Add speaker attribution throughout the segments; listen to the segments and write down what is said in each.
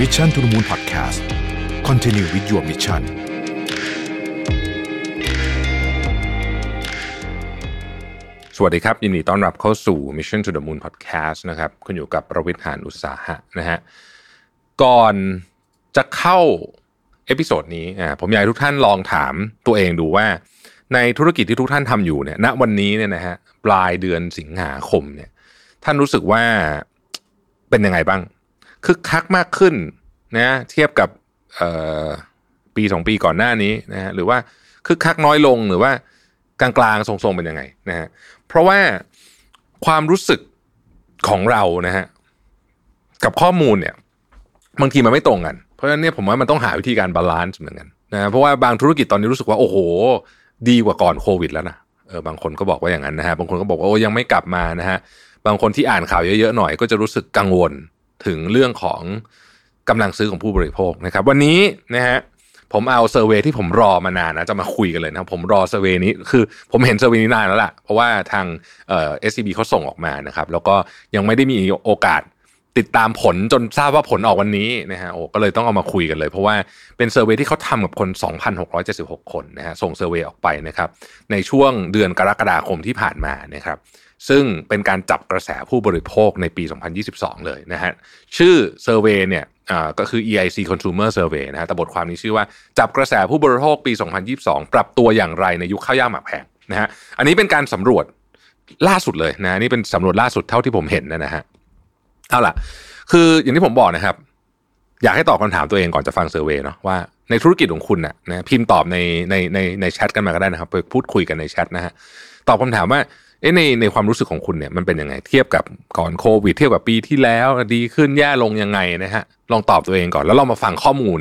Speaker 1: Mission to the Moon Podcast Continue with your mission
Speaker 2: สวัสดีครับ ยินดีต้อนรับเข้าสู่ Mission to the Moon Podcast นะครับคุณอยู่กับผมรวิศ หาญอุตสาหะนะฮะก่อนจะเข้า episode นี้อ่าผมอยากให้ทุกท่านลองถามตัวเองดูว่า ในธุรกิจที่ทุกท่านทำอยู่เนี่ยณวันนี้เนี่ยนะฮะปลายเดือนสิงหาคมเนี่ยท่านรู้สึกว่าเป็นยังไงบ้าง คึกคักมากขึ้นนะเทียบกับปีสองปีก่อนหน้านี้นะฮะหรือว่าคึกคักน้อยลงหรือว่ากลางๆทรงๆเป็นยังไงนะฮะเพราะว่าความรู้สึกของเรานะฮะกับข้อมูลเนี่ยบางทีมันไม่ตรงกัน เพราะฉะนั้นเนี่ยผมว่ามันต้องหาวิธีการ balance เหมือนกันนะเพราะว่าบางธุรกิจตอนนี้รู้สึกว่าโอ้โห ดีกว่าก่อนโควิดแล้วนะเออบางคนก็บอกว่าอย่างนั้นนะฮะบางคนก็บอกว่าโอ้ยังไม่กลับมานะฮะบางคนที่อ่านข่าวเยอะๆหน่อยก็จะรู้สึกกังวล ถึงเรื่องของกำลังซื้อของผู้บริโภคนะครับ วันนี้นะฮะผมเอา survey ที่ผมรอมานานนะจะมาคุยกันเลยนะผมรอ survey นี้คือผมเห็น survey นี้นานแล้วล่ะเพราะว่าทางเอ่อ SCB เขาส่งออกมานะครับ แล้วก็ยังไม่ได้มีโอกาสติดตามผลจนทราบว่าผลออกวันนี้นะฮะโอ้ก็เลยต้องเอามาคุยกันเลย เพราะว่าเป็น survey ที่เขาทำกับคน 2,676 คนนะฮะส่ง survey ออกไปนะครับในช่วงเดือนกรกฎาคมที่ผ่านมานะครับ ซึ่งเป็นการจับกระแสผู้บริโภคในปี 2022 เลยนะฮะ ชื่อ survey เนี่ยอ่าก็คือ EIC Consumer Survey นะฮะ แต่บทความนี้ชื่อว่าจับกระแสผู้บริโภคปี 2022 ปรับตัวอย่างไรในยุคข้าวยากหมากแพงนะฮะ อันนี้เป็นการสำรวจล่าสุดเลยนะ นี่เป็นสำรวจล่าสุดเท่าที่ผมเห็นนะฮะ เอาล่ะ คืออย่างที่ผมบอกนะครับ อยากให้ตอบคำถามตัวเองก่อนจะฟังเซอร์เวยเนาะว่าในธุรกิจของคุณน่ะนะพิมพ์ตอบในในในในแชทกันมาก็ได้นะครับไปพูดคุยกันในแชทนะฮะตอบคำถามว่า เอ๊ในในความรู้สึกของคุณเนี่ยมันเป็นยังไงเทียบกับก่อนโควิด เทียบกับปีที่แล้วดีขึ้นแย่ลงยังไงนะฮะลองตอบตัวเองก่อนแล้วลองมาฟังข้อมูล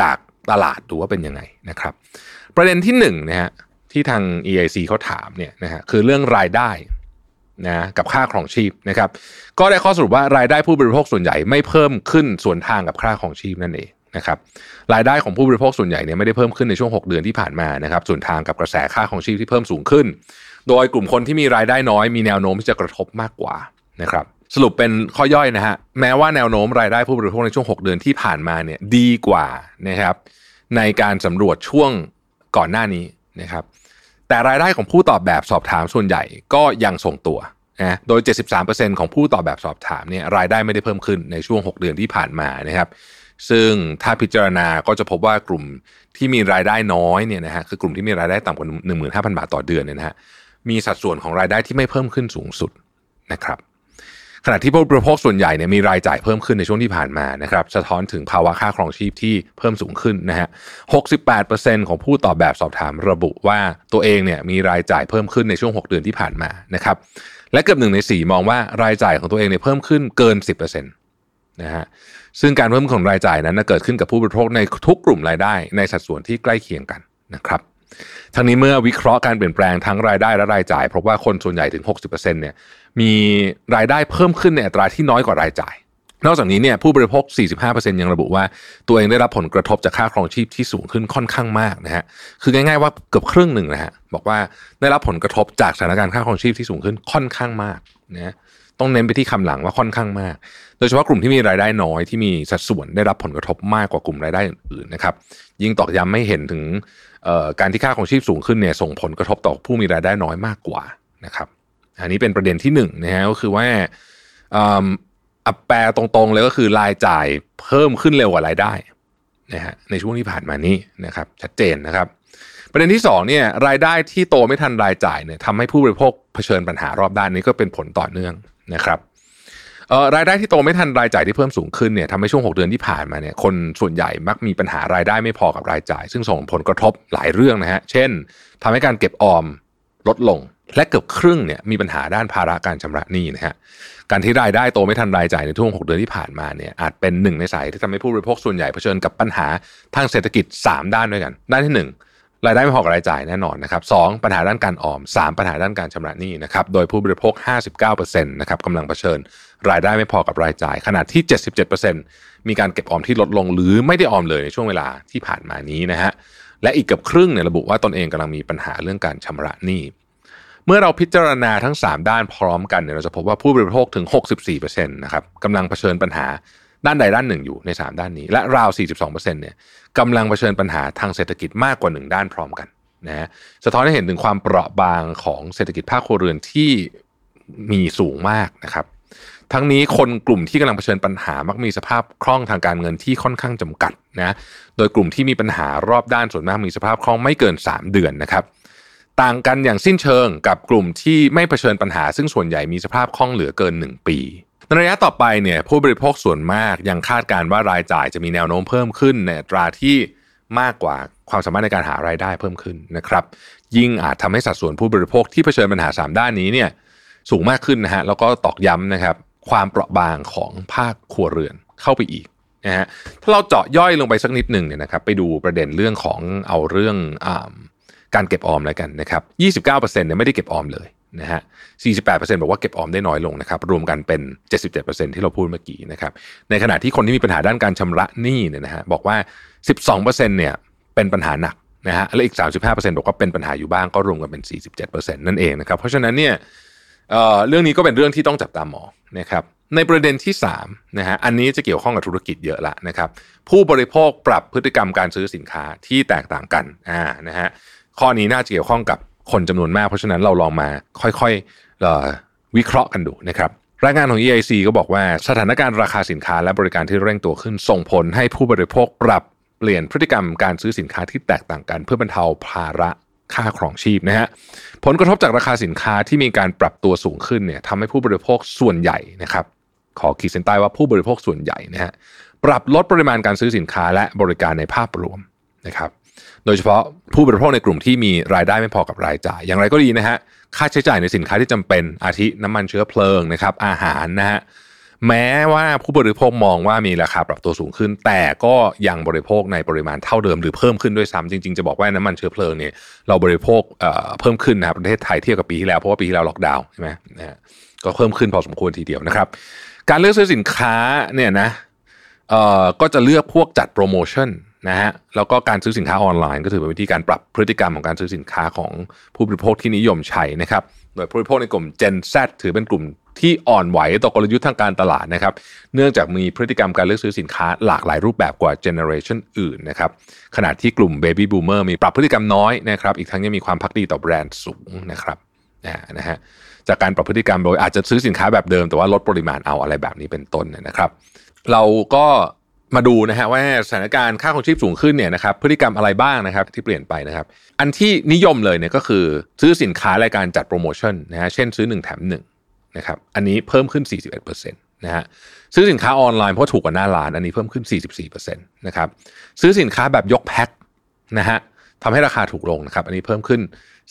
Speaker 2: จากตลาดดูว่าเป็นยังไงนะครับ ประเด็นที่หนึ่งนะฮะที่ทาง EIC เขาถามเนี่ยนะฮะคือเรื่องรายได้นะกับค่าครองชีพนะครับ ก็ได้ข้อสรุปว่ารายได้ผู้บริโภคส่วนใหญ่ไม่เพิ่มขึ้นส่วนทางกับค่าครองชีพนั่นเอง นะครับรายได้ของผู้บริโภคส่วนใหญ่เนี่ยไม่ได้เพิ่มขึ้นในช่วง 6 เดือนที่ผ่านมานะครับส่วนทางกับกระแสค่าครองชีพที่เพิ่มสูงขึ้น โดยกลุ่มคนที่มีรายได้น้อยมีแนวโน้มที่จะกระทบมากกว่านะครับสรุปเป็นข้อย่อยนะฮะแม้ว่าแนวโน้มรายได้ผู้บริโภคในช่วง 6 เดือนที่ผ่านมาเนี่ยดีกว่านะครับในการสำรวจช่วงก่อนหน้านี้นะครับแต่รายได้ของผู้ตอบแบบสอบถามส่วนใหญ่ก็ยังทรงตัวนะโดย 73%ของผู้ตอบแบบสอบถามเนี่ยรายได้ไม่ได้เพิ่มขึ้นในช่วง 6 เดือนที่ผ่านมานะครับ ซึ่งถ้าพิจารณาก็จะพบว่ากลุ่มที่มีรายได้น้อยเนี่ยนะฮะคือกลุ่มที่มีรายได้ต่ำกว่า 15,000 บาทต่อเดือนเนี่ยนะฮะมีสัดส่วนของรายได้ที่ไม่เพิ่มขึ้นสูงสุดนะครับขณะที่ผู้บริโภคส่วนใหญ่เนี่ยมีรายจ่ายเพิ่มขึ้นในช่วงที่ผ่านมานะครับสะท้อนถึงภาวะค่าครองชีพที่เพิ่มสูงขึ้นนะฮะ 68%ของผู้ตอบแบบสอบถามระบุว่าตัวเองเนี่ยมีรายจ่ายเพิ่มขึ้นในช่วง 6 เดือนที่ผ่านมานะครับและเกือบหนึ่งในสี่มองว่ารายจ่ายของตัวเองเนี่ยเพิ่มขึ้นเกิน 10%นะฮะ ซึ่งการเพิ่มของรายจ่ายนั้นเกิดขึ้นกับผู้บริโภคในทุกกลุ่มรายได้ในสัดส่วนที่ใกล้เคียงกันนะครับทั้งนี้เมื่อวิเคราะห์การเปลี่ยนแปลงทั้งรายได้และรายจ่ายพบว่าคนส่วนใหญ่ถึง 60%เนี่ยมีรายได้เพิ่มขึ้นในอัตราที่น้อยกว่ารายจ่าย นอกจากนี้เนี่ยผู้บริโภค 45%ยังระบุว่าตัวเองได้รับผลกระทบจากค่าครองชีพที่สูงขึ้นค่อนข้างมากนะฮะคือง่ายๆว่าเกือบครึ่งหนึ่งนะฮะบอกว่าได้รับผลกระทบจากสถานการณ์ค่าครองชีพที่สูงขึ้นค่อนข้างมากนะ ต้องเน้นไปที่คำหลังว่าค่อนข้างมาก โดยเฉพาะกลุ่มที่มีรายได้น้อยที่มีสัดส่วนได้รับผลกระทบมากกว่ากลุ่มรายได้อื่นๆนะครับ ยิ่งตอกย้ำไม่เห็นถึงการที่ค่าของชีพสูงขึ้นเนี่ยส่งผลกระทบต่อผู้มีรายได้น้อยมากกว่านะครับ อันนี้เป็นประเด็นที่หนึ่งนะฮะก็คือว่าอัปแปลตรงๆเลยก็คือรายจ่ายเพิ่มขึ้นเร็วกว่ารายได้นะฮะในช่วงที่ผ่านมานี้นะครับ ชัดเจนนะครับ ประเด็นที่สองเนี่ยรายได้ที่โตไม่ทันรายจ่ายเนี่ยทำให้ผู้บริโภคเผชิญปัญหารอบด้านนี้ก็เป็นผลต่อเนื่อง นะครับรายได้ที่โตไม่ทันรายจ่ายที่เพิ่มสูงขึ้นเนี่ยทำให้ช่วง 6 เดือนที่ผ่านมาเนี่ยคนส่วนใหญ่มักมีปัญหารายได้ไม่พอกับรายจ่าย ซึ่งส่งผลกระทบหลายเรื่องนะฮะเช่นทำให้การเก็บออมลดลง และเกือบครึ่งเนี่ยมีปัญหาด้านภาระการชำระหนี้นะฮะการที่รายได้โตไม่ทันรายจ่ายในช่วง 6 เดือนที่ผ่านมาเนี่ยอาจเป็นหนึ่งในสายที่ทำให้ผู้บริโภคส่วนใหญ่เผชิญกับปัญหาทางเศรษฐกิจ 3 ด้านด้วยกัน ด้านที่ 1 รายได้ไม่พอกับรายจ่ายแน่นอนนะครับสปัญหาด้านการออม 3 ปัญหาด้านการชำระหนี้นะครับโดยผู้บริโภค 59%นะครับกำลังเผชิญ รายได้ไม่พอกับรายจ่าย ขณะที่ 77%มีการเก็บออมที่ลดลงหรือไม่ได้ออมเลยในช่วงเวลาที่ผ่านมานี้นะฮะและอีกเกือบครึ่งเนี่ยระบุว่าตนเองกำลังมีปัญหาเรื่องการชำระหนี้เมื่อเราพิจารณาทั้ง 3 ด้านพร้อมกันเนี่ยเราจะพบว่าผู้บริโภคถึง 64%นะครับกำลังเผชิญปัญหา ด้านใดด้านหนึ่งอยู่ใน 3 ด้านนี้ และราว 42%เนี่ยกำลังเผชิญปัญหาทางเศรษฐกิจมากกว่า 1 ด้านพร้อมกันนะฮะสะท้อนให้เห็นถึงความเปราะบางของเศรษฐกิจภาคครัวเรือนที่มีสูงมากนะครับ ทั้งนี้คนกลุ่มที่กำลังเผชิญปัญหามักมีสภาพคล่องทางการเงินที่ค่อนข้างจำกัดนะโดยกลุ่มที่มีปัญหารอบด้านส่วนมากมีสภาพคล่องไม่เกิน 3 เดือนนะครับ ต่างกันอย่างสิ้นเชิงกับกลุ่มที่ไม่เผชิญปัญหา ซึ่งส่วนใหญ่มีสภาพคล่องเหลือเกิน 1 ปีในระยะต่อไปเนี่ยผู้บริโภคส่วนมากยังคาดการว่ารายจ่ายจะมีแนวโน้มเพิ่มขึ้นในตราที่มากกว่าความสามารถในการหารายได้เพิ่มขึ้นนะครับยิ่งอาจทำให้สัดส่วนผู้บริโภคที่เผชิญปัญหา 3 ด้านนี้เนี่ยสูงมากขึ้นนะฮะแล้วก็ตอกย้ำนะครับความเปราะบางของภาคครัวเรือนเข้าไปอีกนะฮะถ้าเราเจาะย่อยลงไปสักนิดหนึ่งเนี่ยนะครับไปดูประเด็นเรื่องของเอาเรื่องอ การเก็บออมแล้วกันนะครับ 29%เนี่ยไม่ได้เก็บออมเลยนะฮะ 48%บอกว่าเก็บออมได้น้อยลงนะครับ รวมกันเป็น 77%ที่เราพูดเมื่อกี้นะครับ ในขณะที่คนที่มีปัญหาด้านการชำระหนี้เนี่ยนะฮะบอกว่า 12%เนี่ยเป็นปัญหาหนักนะฮะ และอีก 35%บอกว่าเป็นปัญหาอยู่บ้างก็รวมกันเป็น 47%นั่นเองนะครับ เพราะฉะนั้นเนี่ยเเรื่องนี้ก็เป็นเรื่องที่ต้องจับตามองนะครับ ในประเด็นที่3นะฮะ อันนี้จะเกี่ยวข้องกับธุรกิจเยอะละนะครับ ผู้บริโภคปรับพฤติกรรมการซื้อสินค้าที่แตกต่างกัน อ่า นะฮะ ข้อนี้น่าจะเกี่ยวข้องกับคนจำนวนมาก เพราะฉะนั้นเราลองมาค่อยๆวิเคราะห์กันดูนะครับรายงานของ EIC ก็บอกว่าสถานการณ์ราคาสินค้าและบริการที่เร่งตัวขึ้น ส่งผลให้ผู้บริโภคปรับเปลี่ยนพฤติกรรมการซื้อสินค้าที่แตกต่างกัน เพื่อบรรเทาภาระค่าครองชีพนะฮะผลกระทบจากราคาสินค้าที่มีการปรับตัวสูงขึ้นเนี่ยทำให้ผู้บริโภคส่วนใหญ่นะครับขอขีดเส้นใต้ว่าผู้บริโภคส่วนใหญ่นะฮะปรับลดปริมาณการซื้อสินค้าและบริการในภาพรวมนะครับ โดยเฉพาะผู้บริโภคในกลุ่มที่มีรายได้ไม่พอกับรายจ่าย อย่างไรก็ดีนะฮะค่าใช้จ่ายในสินค้าที่จำเป็นอาทิน้ำมันเชื้อเพลิงนะครับอาหารนะฮะแม้ว่าผู้บริโภคมองว่ามีราคาปรับตัวสูงขึ้น แต่ก็ยังบริโภคในปริมาณเท่าเดิมหรือเพิ่มขึ้นด้วยซ้ำจริงๆ จะบอกว่าน้ำมันเชื้อเพลิงเนี่ยเราบริโภคเพิ่มขึ้นนะครับประเทศไทยเทียบกับปีที่แล้วเพราะว่าปีที่แล้วล็อกดาวน์ใช่ไหมนะก็เพิ่มขึ้นพอสมควรทีเดียวนะครับ การเลือกซื้อสินค้าเนี่ยนะก็จะเลือกพวกจัดโปรโมชั่น นะฮะแล้วก็การซื้อสินค้าออนไลน์ ก็ถือเป็นวิธีการปรับพฤติกรรมของการซื้อสินค้าของผู้บริโภคที่นิยมใช้นะครับ โดยผู้บริโภคในกลุ่ม Gen Z ถือเป็นกลุ่มที่อ่อนไหวต่อกลยุทธ์ทางการตลาดนะครับ เนื่องจากมีพฤติกรรมการเลือกซื้อสินค้าหลากหลายรูปแบบกว่าเจเนอเรชันอื่นนะครับ ขณะที่กลุ่ม Baby Boomer มีปรับพฤติกรรมน้อยนะครับ อีกทั้งยังมีความพักดีต่อแบรนด์สูงนะครับนะฮะจากการปรับพฤติกรรมโดยอาจจะซื้อสินค้าแบบเดิมแต่ว่าลดปริมาณเอาอะไรแบบนี้เป็นต้นนะครับ เราก็ มาดูนะฮะว่าสถานการณ์ค่าของชีพสูงขึ้นเนี่ยนะครับพฤติกรรมอะไรบ้างนะครับที่เปลี่ยนไปนะครับ อันที่นิยมเลยเนี่ยก็คือซื้อสินค้ารายการจัดโปรโมชั่นนะฮะเช่นซื้อ 1 แถม1นะครับอันนี้เพิ่มขึ้น 41%นะฮะซื้อสินค้าออนไลน์เพราะถูกกว่าหน้าร้านอันนี้เพิ่มขึ้น 44%นะครับซื้อสินค้าแบบยกแพ็คนะฮะ ทำให้ราคาถูกลงนะครับ อันนี้เพิ่มขึ้น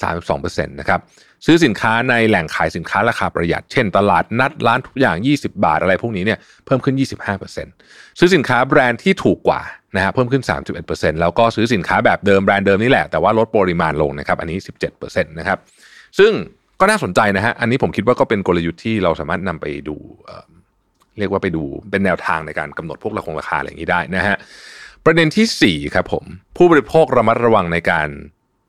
Speaker 2: 32%นะครับ ซื้อสินค้าในแหล่งขายสินค้าราคาประหยัด เช่น ตลาดนัดร้านทุกอย่าง 20 บาทอะไรพวกนี้เนี่ยเพิ่มขึ้น 25%ซื้อสินค้าแบรนด์ที่ถูกกว่านะฮะเพิ่มขึ้น 31%แล้วก็ซื้อสินค้าแบบเดิมแบรนด์เดิมนี่แหละแต่ว่าลดปริมาณลงนะครับ อันนี้ 17%นะครับ ซึ่งก็น่าสนใจนะฮะ อันนี้ผมคิดว่าก็เป็นกลยุทธ์ที่เราสามารถนำไปดูเรียกว่าไปดูเป็นแนวทางในการกำหนดพวกราคงราคาอะไรอย่างนี้ได้นะฮะ ประเด็นที่4ครับผมผู้บริโภคระมัดระวังในการ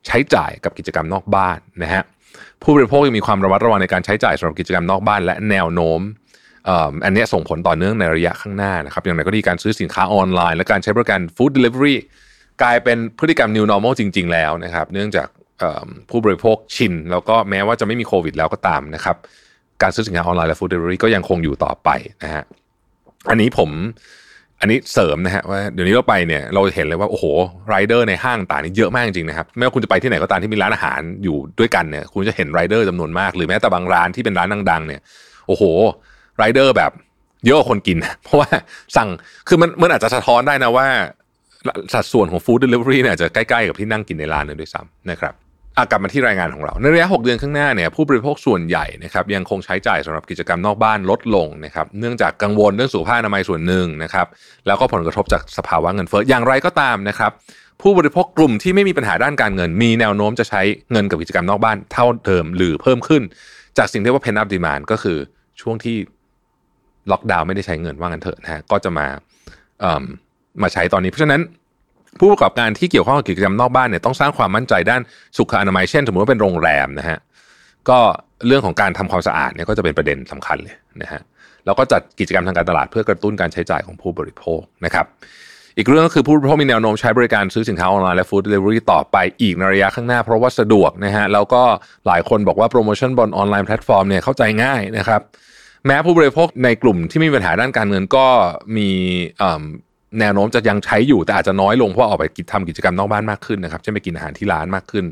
Speaker 2: ใช้จ่ายกับกิจกรรมนอกบ้านนะฮะผู้บริโภคยังมีความระมัดระวังในการใช้จ่ายสำหรับกิจกรรมนอกบ้าน และแนวโน้มอันนี้ส่งผลต่อเนื่องในระยะข้างหน้านะครับอย่างไรก็ดีการซื้อสินค้าออนไลน์ และการใช้บริการฟู้ดเดลิเวอรี่กลายเป็นพฤติกรรม new normal จริง ๆ แล้วนะครับ เนื่องจากผู้บริโภคชิน แล้วก็แม้ว่าจะไม่มีโควิดแล้วก็ตามนะครับ การซื้อสินค้าออนไลน์และฟู้ดเดลิเวอรี่ก็ยังคงอยู่ต่อไปนะฮะอันนี้ผม อันนี้เสริมนะฮะว่าเดี๋ยวนี้เราไปเนี่ยเราเห็นเลยว่าโอ้โหไรเดอร์ในห้างต่างนี่เยอะมากจริงๆนะครับไม่ว่าคุณจะไปที่ไหนก็ตามที่มีร้านอาหารอยู่ด้วยกันเนี่ยคุณจะเห็นไรเดอร์จำนวนมากหรือแม้แต่บางร้านที่เป็นร้านดังๆเนี่ยโอ้โหไรเดอร์แบบเยอะคนกิน เพราะว่าสั่งคือมันมันอาจจะสะท้อนได้นะว่าสัดส่วนของฟู้ดเดลิเวอรี่เนี่ยจะใกล้ๆกับที่นั่งกินในร้านเลยด้วยซ้ำนะครับ กลับมาที่รายงานของเรา ในระยะ 6 เดือนข้างหน้าเนี่ยผู้บริโภคส่วนใหญ่นะครับยังคงใช้จ่ายสำหรับกิจกรรมนอกบ้านลดลงนะครับเนื่องจากกังวลเรื่องสุขภาพอนามัยส่วนหนึ่งนะครับแล้วก็ผลกระทบจากสภาวะเงินเฟ้ออย่างไรก็ตามนะครับผู้บริโภคกลุ่มที่ไม่มีปัญหาด้านการเงิน มีแนวโน้มจะใช้เงินกับกิจกรรมนอกบ้านเท่าเดิมหรือเพิ่มขึ้น จากสิ่งที่ว่า pent up demand ก็คือช่วงที่ล็อกดาวน์ไม่ได้ใช้เงินว่างันเถอะนะฮะก็จะมามาใช้ตอนนี้เพราะฉะนั้น ผู้ประกอบการที่เกี่ยวข้องกับกิจกรรมนอกบ้านเนี่ยต้องสร้างความมั่นใจด้านสุขอนามัยเช่น สมมติว่าเป็นโรงแรมนะฮะก็เรื่องของการทำความสะอาดเนี่ยก็จะเป็นประเด็นสำคัญเลยนะฮะแล้วก็จัดกิจกรรมทางการตลาดเพื่อกระตุ้นการใช้จ่ายของผู้บริโภคนะครับอีกเรื่องก็คือผู้บริโภคมีแนวโน้มใช้บริการซื้อสินค้าออนไลน์และฟู้ดเดลิเวอรี่ต่อไปอีกในระยะข้างหน้าเพราะว่าสะดวกนะฮะแล้วก็หลายคนบอกว่าโปรโมชั่นบนออนไลน์แพลตฟอร์มเนี่ยเข้าใจง่ายนะครับแม้ผู้บริโภคในกลุ่มที่มีปัญหาด้านการเงินก็มี แนวโน้มจะยังใช้อยู่แต่อาจจะน้อยลงเพราะออกไปทำกิจกรรมนอกบ้านมากขึ้นนะครับเช่นไปกินอาหารที่ร้านมากขึ้น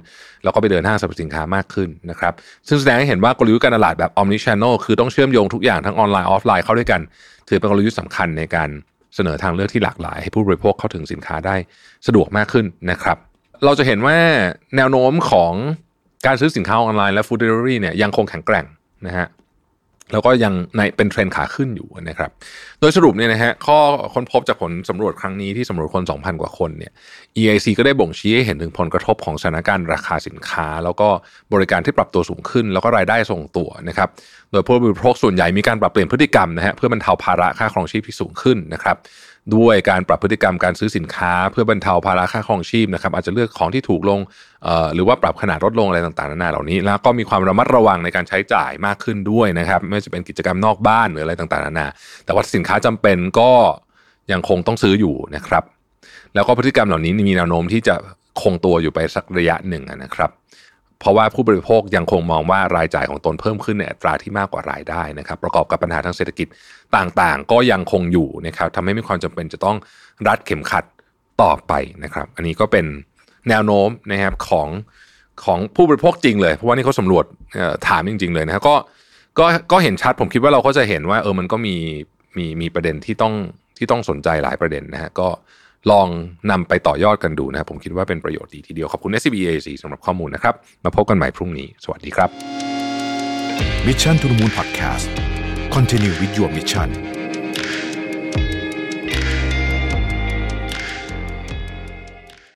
Speaker 2: แล้วก็ไปเดินห้างสรรพสินค้ามากขึ้นนะครับซึ่งแสดงให้เห็นว่ากลยุทธ์การตลาดแบบ omni channel คือต้องเชื่อมโยงทุกอย่างทั้งออนไลน์ออฟไลน์เข้าด้วยกัน ถือเป็นกลยุทธ์สำคัญในการเสนอทางเลือกที่หลากหลาย ให้ผู้บริโภคเข้าถึงสินค้าได้สะดวกมากขึ้นนะครับ เราจะเห็นว่าแนวโน้มของการซื้อสินค้าออนไลน์และฟู้ดเดลิเวอรี่เนี่ยยังคงแข็งแกร่งนะฮะ แล้วก็ยังในเป็นเทรนด์ขาขึ้นอยู่นะครับ โดยสรุปเนี่ยนะฮะข้อค้นพบจากผลสำรวจครั้งนี้ที่สำรวจคน 2,000 กว่าคนเนี่ย EIC ก็ได้บ่งชี้ให้เห็นถึงผลกระทบของสถานการณ์ราคาสินค้า แล้วก็บริการที่ปรับตัวสูงขึ้น แล้วก็รายได้ส่งตัวนะครับ โดยผู้บริโภคส่วนใหญ่มีการปรับเปลี่ยนพฤติกรรมนะฮะเพื่อบรรเทาภาระค่าครองชีพที่สูงขึ้นนะครับ ด้วยการปรับพฤติกรรมการซื้อสินค้า เพื่อบรรเทาภาระค่าครองชีพนะครับอาจจะเลือกของที่ถูกลงหรือว่าปรับขนาดลดลงอะไรต่างๆนานาเหล่านี้ แล้วก็มีความระมัดระวังในการใช้จ่ายมากขึ้นด้วยนะครับไม่ว่าจะเป็นกิจกรรมนอกบ้านหรืออะไรต่างๆนานาแต่ว่าสินค้าจำเป็นก็ยังคงต้องซื้ออยู่นะครับ แล้วก็พฤติกรรมเหล่านี้มีแนวโน้มที่จะคงตัวอยู่ไปสักระยะหนึ่งนะครับ เพราะว่าผู้บริโภคยังคงมองว่ารายจ่ายของตนเพิ่มขึ้นในอัตราที่มากกว่ารายได้นะครับ ประกอบกับปัญหาทางเศรษฐกิจต่างๆ ก็ยังคงอยู่นะครับทำให้มีความจำเป็นจะต้องรัดเข็มขัดต่อไปนะครับ อันนี้ก็เป็นแนวโน้มนะครับของของผู้บริโภคจริงเลย เพราะว่านี่เขาสำรวจถามจริง ๆ เลยนะครับก็ก็ก็เห็นชัดผมคิดว่าเราก็จะเห็นว่าเออมันก็มีมีมีประเด็นที่ต้องที่ต้องสนใจหลายประเด็นนะฮะก็ ลองนำไปต่อยอดกันดูนะครับผมคิดว่าเป็นประโยชน์ดีทีเดียว ขอบคุณ s b a c สำหรับข้อมูลนะครับ มาพบกันใหม่พรุ่งนี้ สวัสดีครับ
Speaker 1: Mission to the Moon Podcast Continue with your mission